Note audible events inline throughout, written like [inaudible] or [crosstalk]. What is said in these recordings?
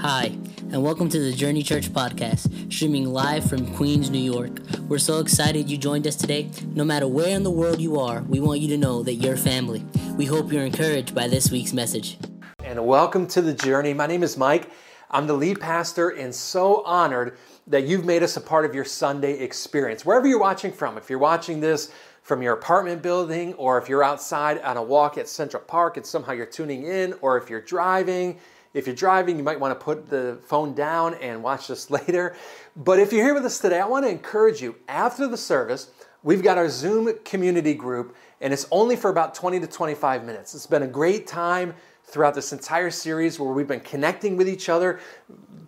Hi, and welcome to the Journey Church podcast, streaming live from Queens, New York. We're so excited you joined us today. No matter where in the world you are, we want you to know that you're family. We hope you're encouraged by this week's message. And welcome to the journey. My name is Mike. I'm the lead pastor and so honored that you've made us a part of your Sunday experience. Wherever you're watching from, if you're watching this from your apartment building, or if you're outside on a walk at Central Park and somehow you're tuning in, or if you're driving, if you're driving, you might want to put the phone down and watch this [laughs] later. But if you're here with us today, I want to encourage you after the service, we've got our Zoom community group, and it's only for about 20 to 25 minutes. It's been a great time throughout this entire series where we've been connecting with each other,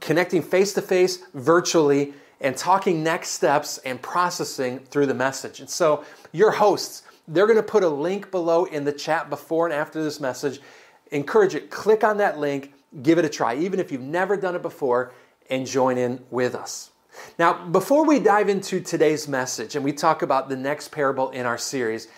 connecting face to face, virtually, and talking next steps and processing through the message. And so, your hosts, they're going to put a link below in the chat before and after this message. Encourage it, click on that link, give it a try, even if you've never done it before, and join in with us. Now, before we dive into today's message and we talk about the next parable in our series,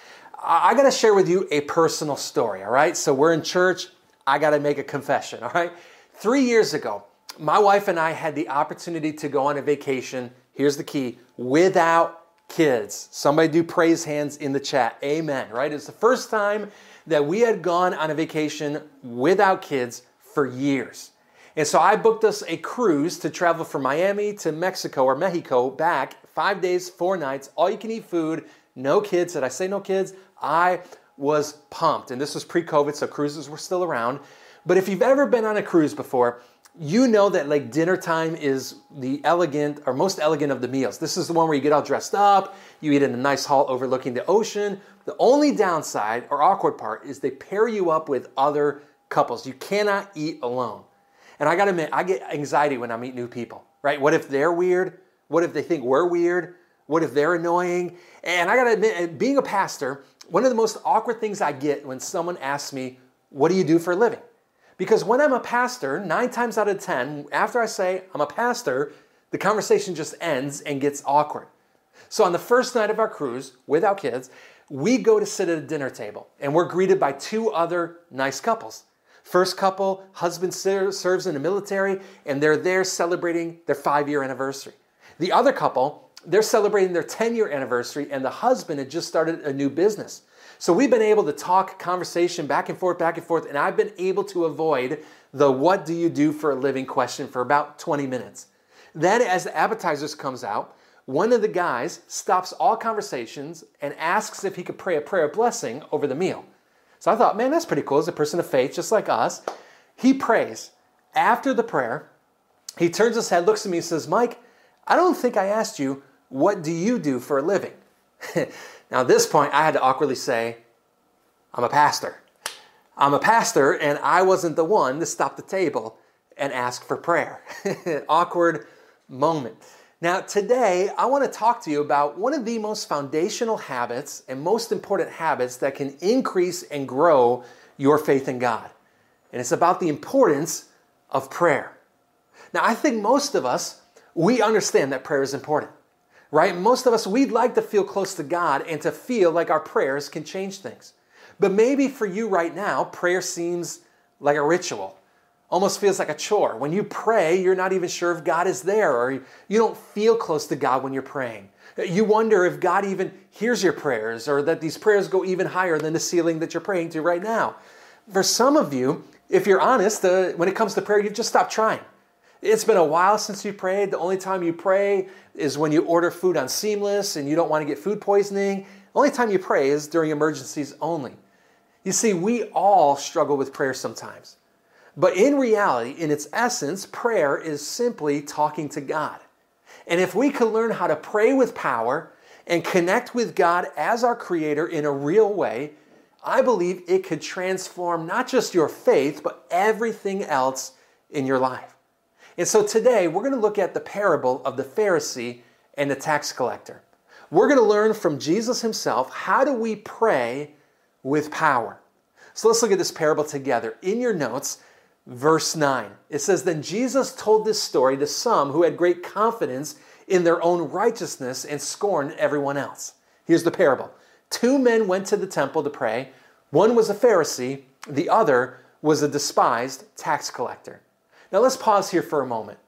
I got to share with you a personal story, all right? So we're in church. I got to make a confession, all right? Three years ago, my wife and I had the opportunity to go on a vacation. Here's the key without kids. Somebody do praise hands in the chat. Amen, right? It's the first time that we had gone on a vacation without kids for years. And so I booked us a cruise to travel from Miami to Mexico or Mexico back five days, four nights, all you can eat food, no kids. Did I say no kids? I was pumped. And this was pre COVID, so cruises were still around. But if you've ever been on a cruise before, you know that like dinner time is the elegant or most elegant of the meals. This is the one where you get all dressed up, you eat in a nice hall overlooking the ocean. The only downside or awkward part is they pair you up with other couples. You cannot eat alone. And I gotta admit, I get anxiety when I meet new people, right? What if they're weird? What if they think we're weird? What if they're annoying? And I gotta admit, being a pastor, one of the most awkward things I get when someone asks me, What do you do for a living? Because when I'm a pastor, nine times out of 10, after I say I'm a pastor, the conversation just ends and gets awkward. So on the first night of our cruise, without kids, we go to sit at a dinner table and we're greeted by two other nice couples. First couple, husband serves in the military and they're there celebrating their five year anniversary. The other couple, they're celebrating their 10 year anniversary and the husband had just started a new business. So we've been able to talk conversation back and forth, back and forth, and I've been able to avoid the what do you do for a living question for about 20 minutes. Then, as the appetizers comes out, one of the guys stops all conversations and asks if he could pray a prayer of blessing over the meal. So I thought, man, that's pretty cool. As a person of faith, just like us, he prays. After the prayer, he turns his head, looks at me, and says, Mike, I don't think I asked you, what do you do for a living? [laughs] now, at this point, I had to awkwardly say, I'm a pastor. I'm a pastor, and I wasn't the one to stop the table and ask for prayer. [laughs] Awkward moment. Now, today, I want to talk to you about one of the most foundational habits and most important habits that can increase and grow your faith in God. And it's about the importance of prayer. Now, I think most of us, we understand that prayer is important, right? Most of us, we'd like to feel close to God and to feel like our prayers can change things. But maybe for you right now, prayer seems like a ritual almost feels like a chore. When you pray, you're not even sure if God is there, or you don't feel close to God when you're praying. You wonder if God even hears your prayers, or that these prayers go even higher than the ceiling that you're praying to right now. For some of you, if you're honest, uh, when it comes to prayer, you've just stopped trying. It's been a while since you prayed. The only time you pray is when you order food on Seamless and you don't want to get food poisoning. The only time you pray is during emergencies only. You see, we all struggle with prayer sometimes. But in reality, in its essence, prayer is simply talking to God. And if we could learn how to pray with power and connect with God as our Creator in a real way, I believe it could transform not just your faith, but everything else in your life. And so today, we're going to look at the parable of the Pharisee and the tax collector. We're going to learn from Jesus himself how do we pray with power. So let's look at this parable together. In your notes, verse 9. It says, Then Jesus told this story to some who had great confidence in their own righteousness and scorned everyone else. Here's the parable Two men went to the temple to pray. One was a Pharisee, the other was a despised tax collector. Now let's pause here for a moment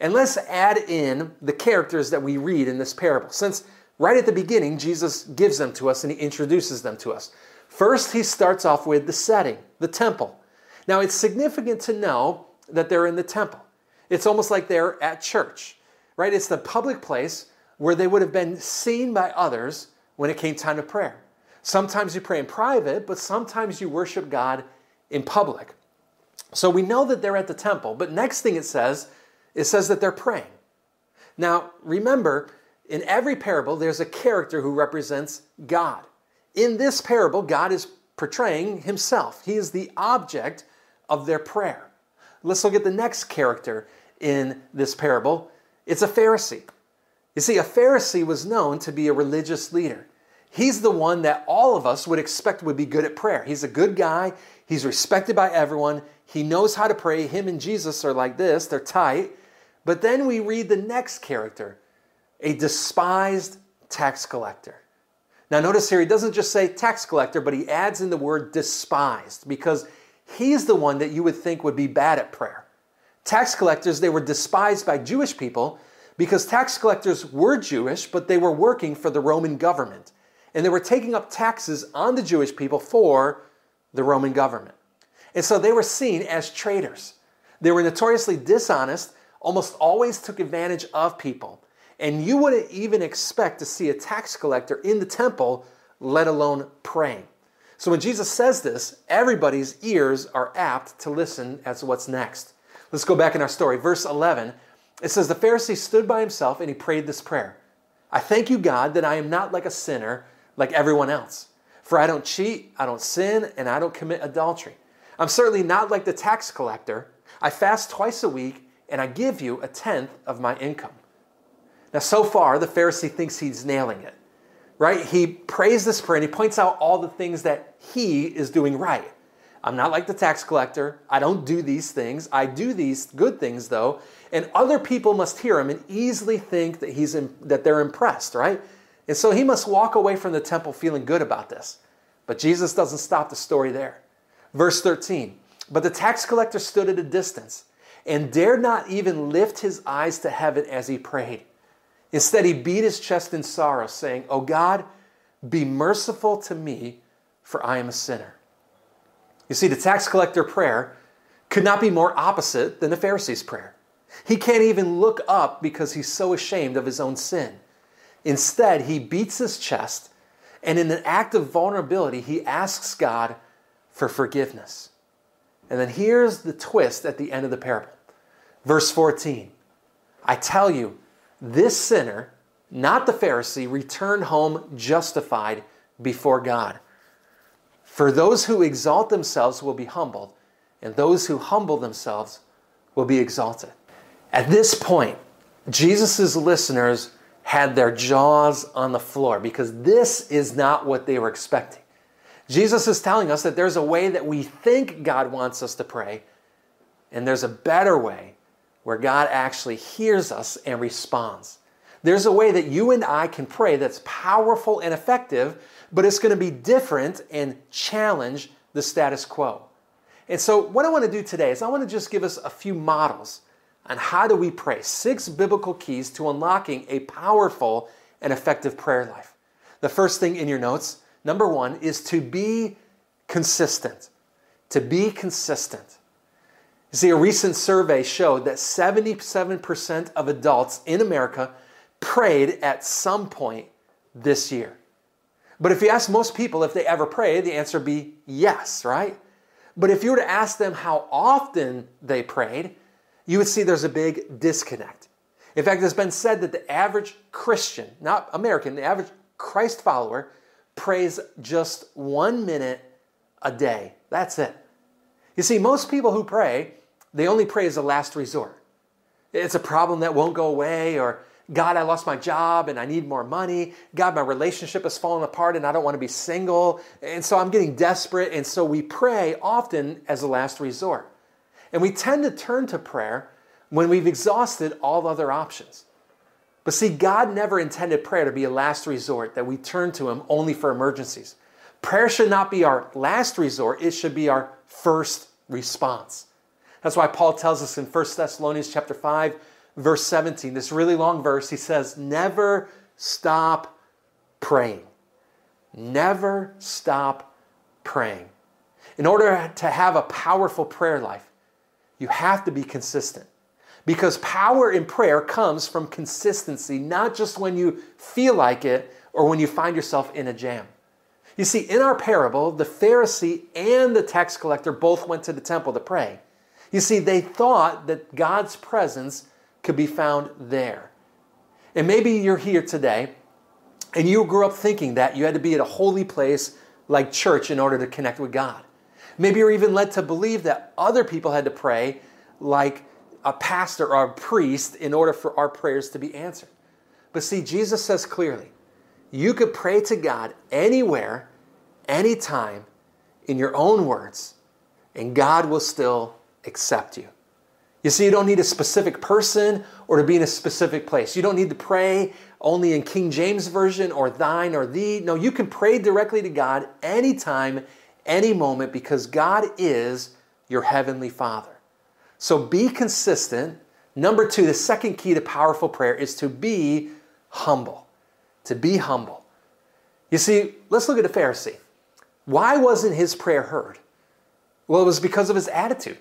and let's add in the characters that we read in this parable. Since right at the beginning, Jesus gives them to us and he introduces them to us. First, he starts off with the setting, the temple. Now, it's significant to know that they're in the temple. It's almost like they're at church, right? It's the public place where they would have been seen by others when it came time to prayer. Sometimes you pray in private, but sometimes you worship God in public. So we know that they're at the temple, but next thing it says, it says that they're praying. Now, remember, in every parable, there's a character who represents God. In this parable, God is portraying himself. He is the object of their prayer. Let's look at the next character in this parable. It's a Pharisee. You see, a Pharisee was known to be a religious leader. He's the one that all of us would expect would be good at prayer. He's a good guy. He's respected by everyone. He knows how to pray. Him and Jesus are like this, they're tight. But then we read the next character, a despised tax collector. Now, notice here, he doesn't just say tax collector, but he adds in the word despised because he's the one that you would think would be bad at prayer. Tax collectors, they were despised by Jewish people because tax collectors were Jewish, but they were working for the Roman government and they were taking up taxes on the Jewish people for the Roman government. And so they were seen as traitors. They were notoriously dishonest, almost always took advantage of people. And you wouldn't even expect to see a tax collector in the temple, let alone praying. So when Jesus says this, everybody's ears are apt to listen as to what's next. Let's go back in our story. Verse 11, it says, The Pharisee stood by himself and he prayed this prayer I thank you, God, that I am not like a sinner like everyone else. For I don't cheat, I don't sin, and I don't commit adultery. I'm certainly not like the tax collector. I fast twice a week, and I give you a tenth of my income. Now, so far, the Pharisee thinks he's nailing it, right? He prays this prayer and he points out all the things that he is doing right. I'm not like the tax collector. I don't do these things. I do these good things, though. And other people must hear him and easily think that, he's in, that they're impressed, right? And so he must walk away from the temple feeling good about this. But Jesus doesn't stop the story there. Verse 13 But the tax collector stood at a distance and dared not even lift his eyes to heaven as he prayed. Instead, he beat his chest in sorrow, saying, O God, be merciful to me, for I am a sinner. You see, the tax collector prayer could not be more opposite than the Pharisee's prayer. He can't even look up because he's so ashamed of his own sin. Instead, he beats his chest and, in an act of vulnerability, he asks God for forgiveness. And then here's the twist at the end of the parable. Verse 14 I tell you, this sinner, not the Pharisee, returned home justified before God. For those who exalt themselves will be humbled, and those who humble themselves will be exalted. At this point, Jesus' listeners had their jaws on the floor because this is not what they were expecting. Jesus is telling us that there's a way that we think God wants us to pray, and there's a better way where God actually hears us and responds. There's a way that you and I can pray that's powerful and effective, but it's going to be different and challenge the status quo. And so, what I want to do today is I want to just give us a few models on how do we pray. Six biblical keys to unlocking a powerful and effective prayer life. The first thing in your notes, number one, is to be consistent. To be consistent. You see, a recent survey showed that 77% of adults in America prayed at some point this year. But if you ask most people if they ever pray, the answer would be yes, right? But if you were to ask them how often they prayed, you would see there's a big disconnect. In fact, it's been said that the average Christian, not American, the average Christ follower, prays just one minute a day. That's it. You see, most people who pray, they only pray as a last resort. It's a problem that won't go away, or God, I lost my job and I need more money. God, my relationship is falling apart and I don't want to be single. And so I'm getting desperate. And so we pray often as a last resort. And we tend to turn to prayer when we've exhausted all other options. But see, God never intended prayer to be a last resort that we turn to Him only for emergencies. Prayer should not be our last resort, it should be our first response. That's why Paul tells us in 1 Thessalonians chapter 5, verse 17, this really long verse, he says, Never stop praying. Never stop praying. In order to have a powerful prayer life, you have to be consistent. Because power in prayer comes from consistency, not just when you feel like it or when you find yourself in a jam. You see, in our parable, the Pharisee and the tax collector both went to the temple to pray. You see, they thought that God's presence could be found there. And maybe you're here today and you grew up thinking that you had to be at a holy place like church in order to connect with God. Maybe you're even led to believe that other people had to pray like a pastor or a priest in order for our prayers to be answered. But see, Jesus says clearly, you could pray to God anywhere, anytime, in your own words, and God will still accept you. You see, you don't need a specific person or to be in a specific place. You don't need to pray only in King James Version or thine or thee. No, you can pray directly to God anytime, any moment, because God is your heavenly Father. So be consistent. Number two, the second key to powerful prayer is to be humble. To be humble. You see, let's look at the Pharisee. Why wasn't his prayer heard? Well, it was because of his attitude.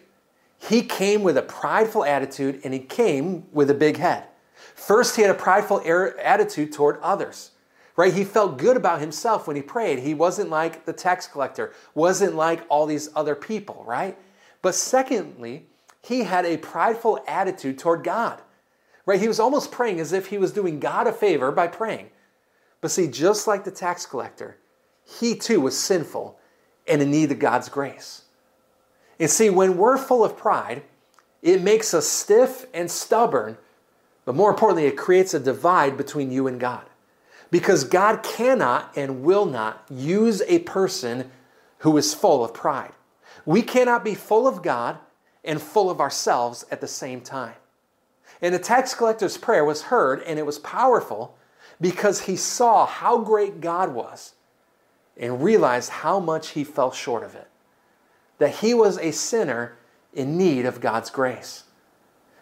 He came with a prideful attitude and he came with a big head. First, he had a prideful attitude toward others, right? He felt good about himself when he prayed. He wasn't like the tax collector, wasn't like all these other people, right? But secondly, he had a prideful attitude toward God, right? He was almost praying as if he was doing God a favor by praying. But see, just like the tax collector, he too was sinful and in need of God's grace. And see, when we're full of pride, it makes us stiff and stubborn, but more importantly, it creates a divide between you and God. Because God cannot and will not use a person who is full of pride. We cannot be full of God and full of ourselves at the same time. And the tax collector's prayer was heard and it was powerful because he saw how great God was and realized how much he fell short of it that he was a sinner in need of God's grace.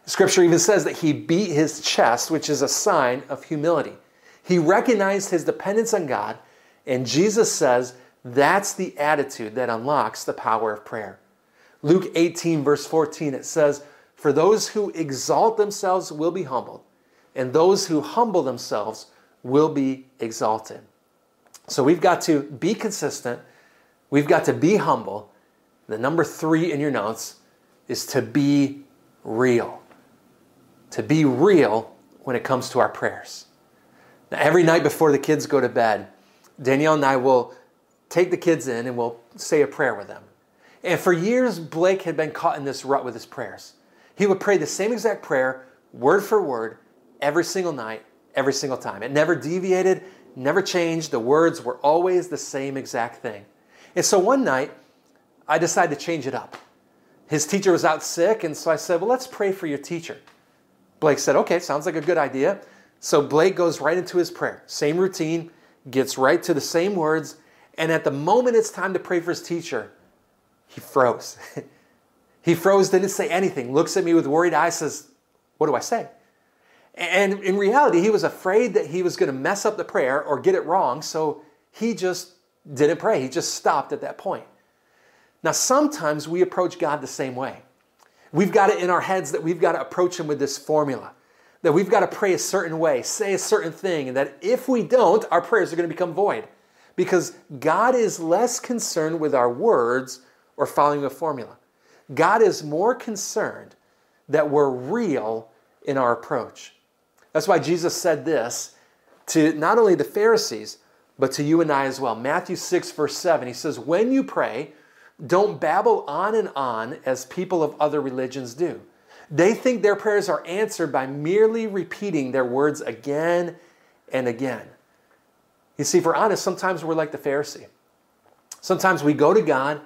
Scripture even says that he beat his chest, which is a sign of humility. He recognized his dependence on God, and Jesus says that's the attitude that unlocks the power of prayer. Luke 18, verse 14, it says, For those who exalt themselves will be humbled, and those who humble themselves will be exalted. So we've got to be consistent, we've got to be humble, the number three in your notes is to be real. To be real when it comes to our prayers. Now, every night before the kids go to bed, Danielle and I will take the kids in and we'll say a prayer with them. And for years, Blake had been caught in this rut with his prayers. He would pray the same exact prayer, word for word, every single night, every single time. It never deviated, never changed. The words were always the same exact thing. And so one night, I decided to change it up. His teacher was out sick, and so I said, Well, let's pray for your teacher. Blake said, Okay, sounds like a good idea. So Blake goes right into his prayer. Same routine, gets right to the same words, and at the moment it's time to pray for his teacher, he froze. [laughs] he froze, didn't say anything, looks at me with worried eyes, says, What do I say? And in reality, he was afraid that he was going to mess up the prayer or get it wrong, so he just didn't pray. He just stopped at that point. Now, sometimes we approach God the same way. We've got it in our heads that we've got to approach Him with this formula, that we've got to pray a certain way, say a certain thing, and that if we don't, our prayers are going to become void. Because God is less concerned with our words or following a formula. God is more concerned that we're real in our approach. That's why Jesus said this to not only the Pharisees, but to you and I as well. Matthew 6, verse 7, he says, When you pray, don't babble on and on as people of other religions do. They think their prayers are answered by merely repeating their words again and again. You see, we're honest, sometimes we're like the Pharisee. Sometimes we go to God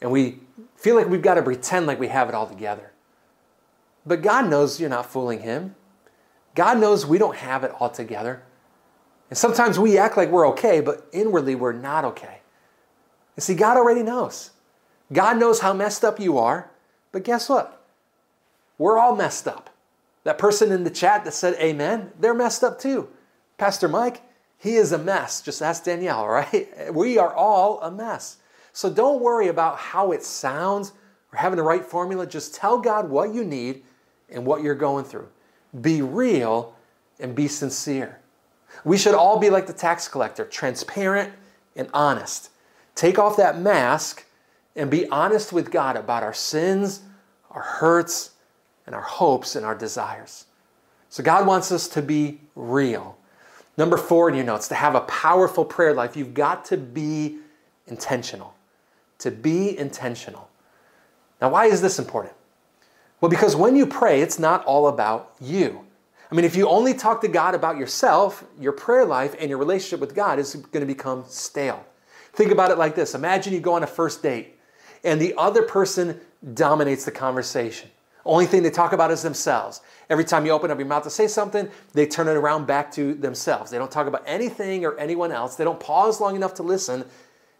and we feel like we've got to pretend like we have it all together. But God knows you're not fooling Him. God knows we don't have it all together. And sometimes we act like we're okay, but inwardly we're not okay. And see, God already knows. God knows how messed up you are, But guess what? We're all messed up. That person in the chat that said amen, they're messed up too. Pastor Mike, he is a mess. Just ask Danielle, right? [laughs] We are all a mess. So don't worry about how it sounds or having the right formula. Just tell God what you need and what you're going through. Be real and be sincere. We should all be like the tax collector, transparent and honest. Take off that mask and be honest with God about our sins, our hurts, and our hopes and our desires. So God wants us to be real. Number four in your notes, to have a powerful prayer life, you've got to be intentional. To be intentional. Now, why is this important? Well, because when you pray, it's not all about you. I mean, if you only talk to God about yourself, your prayer life and your relationship with God is going to become stale. Think about it like this Imagine you go on a first date and the other person dominates the conversation. Only thing they talk about is themselves. Every time you open up your mouth to say something, they turn it around back to themselves. They don't talk about anything or anyone else. They don't pause long enough to listen.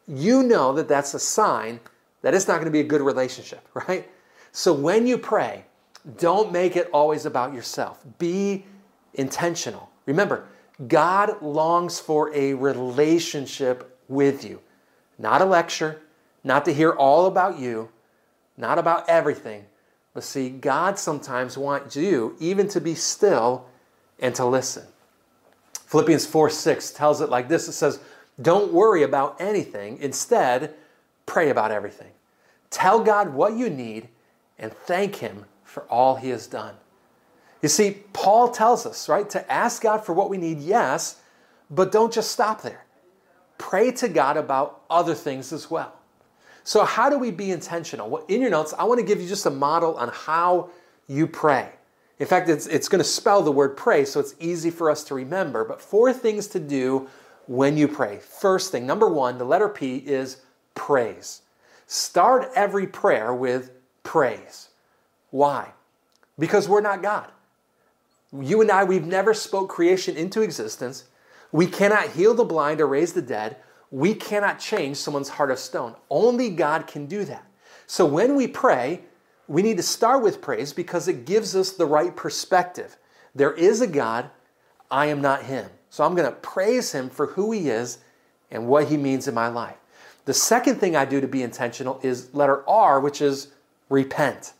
You know that that's a sign that it's not going to be a good relationship, [laughs] right? So when you pray, don't make it always about yourself. Be intentional. Remember, God longs for a relationship with you, not a lecture, not to hear all about you, not about everything. But see, God sometimes wants you even to be still and to listen. Philippians 4 6 tells it like this it says, Don't worry about anything. Instead, pray about everything. Tell God what you need and thank Him for all He has done. You see, Paul tells us, right, to ask God for what we need, yes, but don't just stop there. Pray to God about other things as well. So, how do we be intentional? Well, in your notes, I want to give you just a model on how you pray. In fact, it's, it's going to spell the word pray, so it's easy for us to remember. But four things to do when you pray. First thing, number one, the letter P is praise. Start every prayer with praise. Why? Because we're not God. You and I, we've never spoke creation into existence. We cannot heal the blind or raise the dead. We cannot change someone's heart of stone. Only God can do that. So when we pray, we need to start with praise because it gives us the right perspective. There is a God, I am not Him. So I'm going to praise Him for who He is and what He means in my life. The second thing I do to be intentional is letter R, which is repent.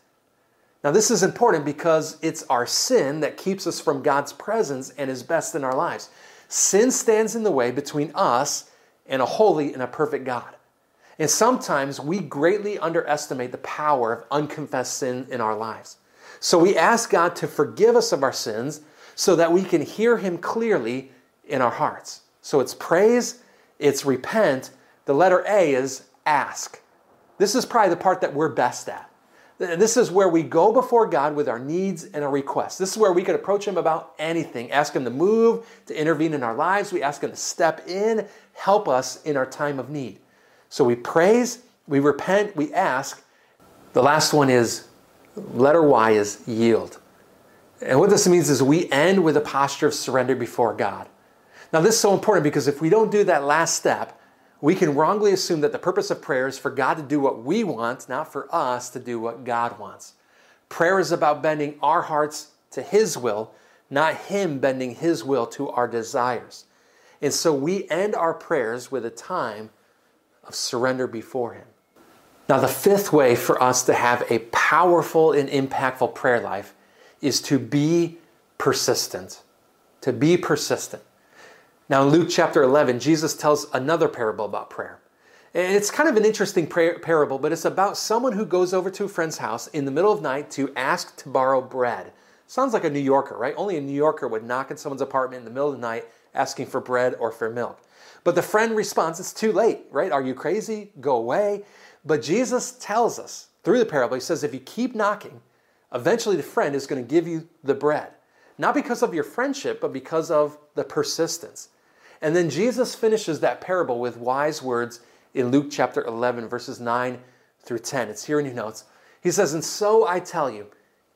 Now, this is important because it's our sin that keeps us from God's presence and His best in our lives. Sin stands in the way between us and a holy and a perfect God. And sometimes we greatly underestimate the power of unconfessed sin in our lives. So we ask God to forgive us of our sins so that we can hear Him clearly in our hearts. So it's praise, it's repent. The letter A is ask. This is probably the part that we're best at. This is where we go before God with our needs and our requests. This is where we could approach Him about anything, ask Him to move, to intervene in our lives. We ask Him to step in, help us in our time of need. So we praise, we repent, we ask. The last one is letter Y is yield. And what this means is we end with a posture of surrender before God. Now, this is so important because if we don't do that last step, we can wrongly assume that the purpose of prayer is for God to do what we want, not for us to do what God wants. Prayer is about bending our hearts to His will, not Him bending His will to our desires. And so we end our prayers with a time of surrender before Him. Now, the fifth way for us to have a powerful and impactful prayer life is to be persistent. To be persistent. Now, in Luke chapter 11, Jesus tells another parable about prayer. And it's kind of an interesting parable, but it's about someone who goes over to a friend's house in the middle of night to ask to borrow bread. Sounds like a New Yorker, right? Only a New Yorker would knock at someone's apartment in the middle of the night asking for bread or for milk. But the friend responds, It's too late, right? Are you crazy? Go away. But Jesus tells us through the parable, He says, if you keep knocking, eventually the friend is going to give you the bread. Not because of your friendship, but because of the persistence. And then Jesus finishes that parable with wise words in Luke chapter 11, verses 9 through 10. It's here in your notes. He says, And so I tell you,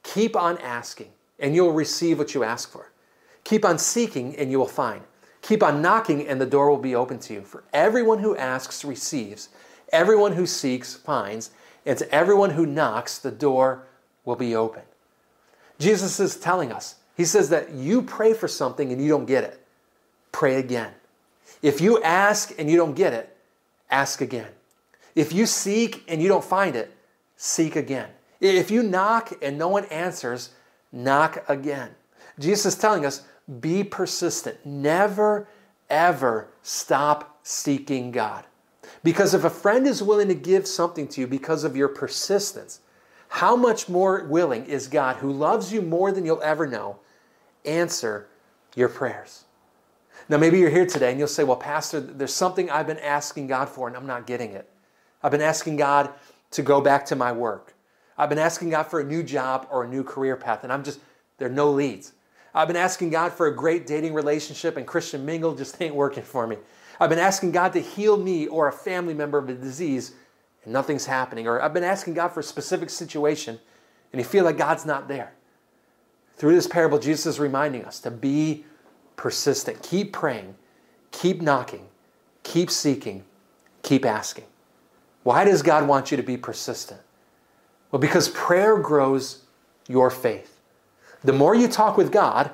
keep on asking, and you'll receive what you ask for. Keep on seeking, and you will find. Keep on knocking, and the door will be open to you. For everyone who asks receives, everyone who seeks finds, and to everyone who knocks, the door will be open. Jesus is telling us, He says that you pray for something and you don't get it, pray again. If you ask and you don't get it, ask again. If you seek and you don't find it, seek again. If you knock and no one answers, knock again. Jesus is telling us be persistent. Never, ever stop seeking God. Because if a friend is willing to give something to you because of your persistence, how much more willing is God, who loves you more than you'll ever know, answer your prayers? Now, maybe you're here today and you'll say, Well, Pastor, there's something I've been asking God for and I'm not getting it. I've been asking God to go back to my work. I've been asking God for a new job or a new career path, and I'm just, there are no leads. I've been asking God for a great dating relationship, and Christian mingle just ain't working for me. I've been asking God to heal me or a family member of a disease, and nothing's happening. Or I've been asking God for a specific situation, and you feel like God's not there. Through this parable, Jesus is reminding us to be persistent. Keep praying, keep knocking, keep seeking, keep asking. Why does God want you to be persistent? Well, because prayer grows your faith. The more you talk with God,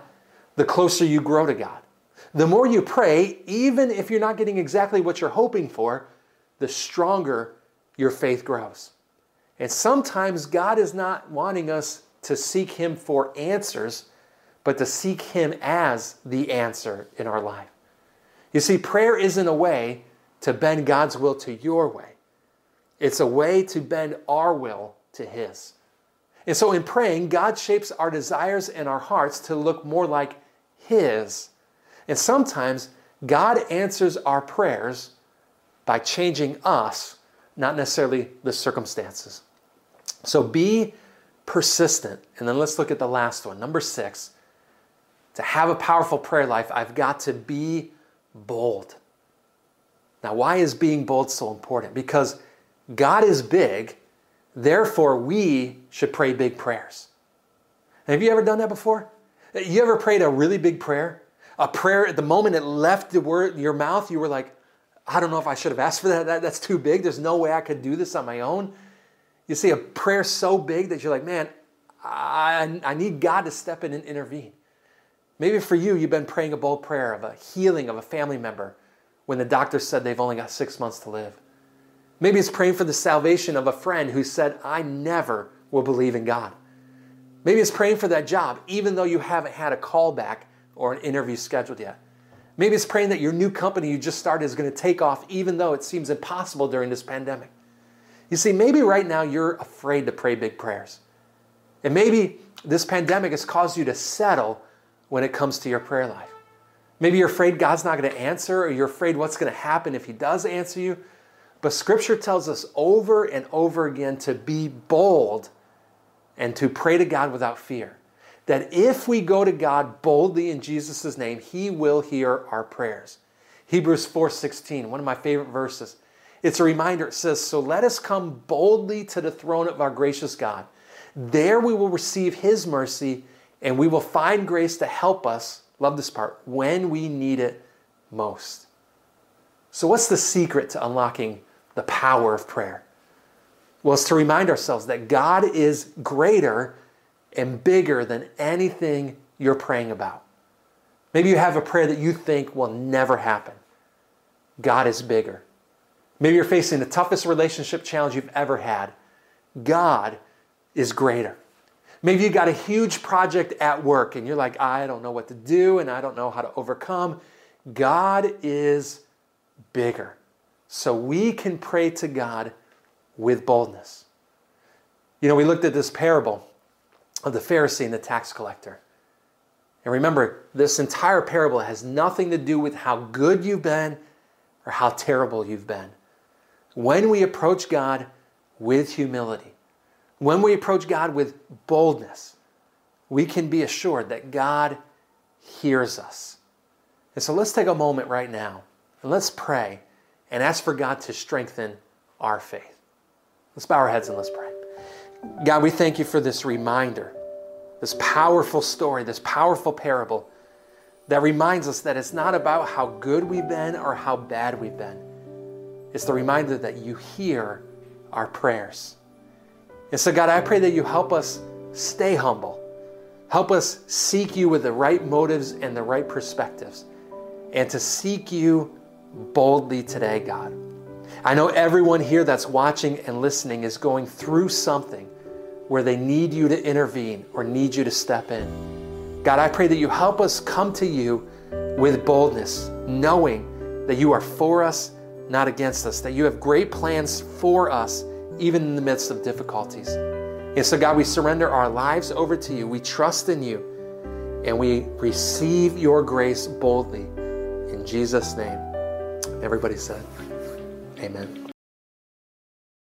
the closer you grow to God. The more you pray, even if you're not getting exactly what you're hoping for, the stronger your faith grows. And sometimes God is not wanting us to seek Him for answers, but to seek Him as the answer in our life. You see, prayer isn't a way to bend God's will to your way, it's a way to bend our will to His. And so in praying, God shapes our desires and our hearts to look more like His. And sometimes God answers our prayers by changing us, not necessarily the circumstances. So be persistent. And then let's look at the last one. Number six, to have a powerful prayer life, I've got to be bold. Now, why is being bold so important? Because God is big Therefore, we should pray big prayers. Have you ever done that before? You ever prayed a really big prayer? A prayer at the moment it left the word your mouth, you were like, I don't know if I should have asked for that. that. That's too big. There's no way I could do this on my own. You see a prayer so big that you're like, man, I, I need God to step in and intervene. Maybe for you, you've been praying a bold prayer of a healing of a family member when the doctor said they've only got six months to live. Maybe it's praying for the salvation of a friend who said, I never will believe in God. Maybe it's praying for that job, even though you haven't had a callback or an interview scheduled yet. Maybe it's praying that your new company you just started is going to take off, even though it seems impossible during this pandemic. You see, maybe right now you're afraid to pray big prayers. And maybe this pandemic has caused you to settle when it comes to your prayer life. Maybe you're afraid God's not going to answer, or you're afraid what's going to happen if He does answer you. But Scripture tells us over and over again to be bold and to pray to God without fear. That if we go to God boldly in Jesus' name, He will hear our prayers. Hebrews 4:16, one of my favorite verses. It's a reminder. It says, So let us come boldly to the throne of our gracious God. There we will receive His mercy and we will find grace to help us, love this part, when we need it most. So, what's the secret to unlocking the power of prayer? Well, it's to remind ourselves that God is greater and bigger than anything you're praying about. Maybe you have a prayer that you think will never happen. God is bigger. Maybe you're facing the toughest relationship challenge you've ever had. God is greater. Maybe you got a huge project at work and you're like, I don't know what to do and I don't know how to overcome. God is bigger so we can pray to God with boldness. You know, we looked at this parable of the Pharisee and the tax collector. And remember, this entire parable has nothing to do with how good you've been or how terrible you've been. When we approach God with humility, when we approach God with boldness, we can be assured that God hears us. And so let's take a moment right now and let's pray and ask for God to strengthen our faith. Let's bow our heads and let's pray. God, we thank you for this reminder, this powerful story, this powerful parable that reminds us that it's not about how good we've been or how bad we've been. It's the reminder that you hear our prayers. And so, God, I pray that you help us stay humble. Help us seek you with the right motives and the right perspectives, and to seek you boldly today, God. I know everyone here that's watching and listening is going through something where they need you to intervene or need you to step in. God, I pray that you help us come to you with boldness, knowing that you are for us, not against us, that you have great plans for us, even in the midst of difficulties. And so, God, we surrender our lives over to you. We trust in you, and we receive your grace boldly. In Jesus' name. Everybody said, Amen.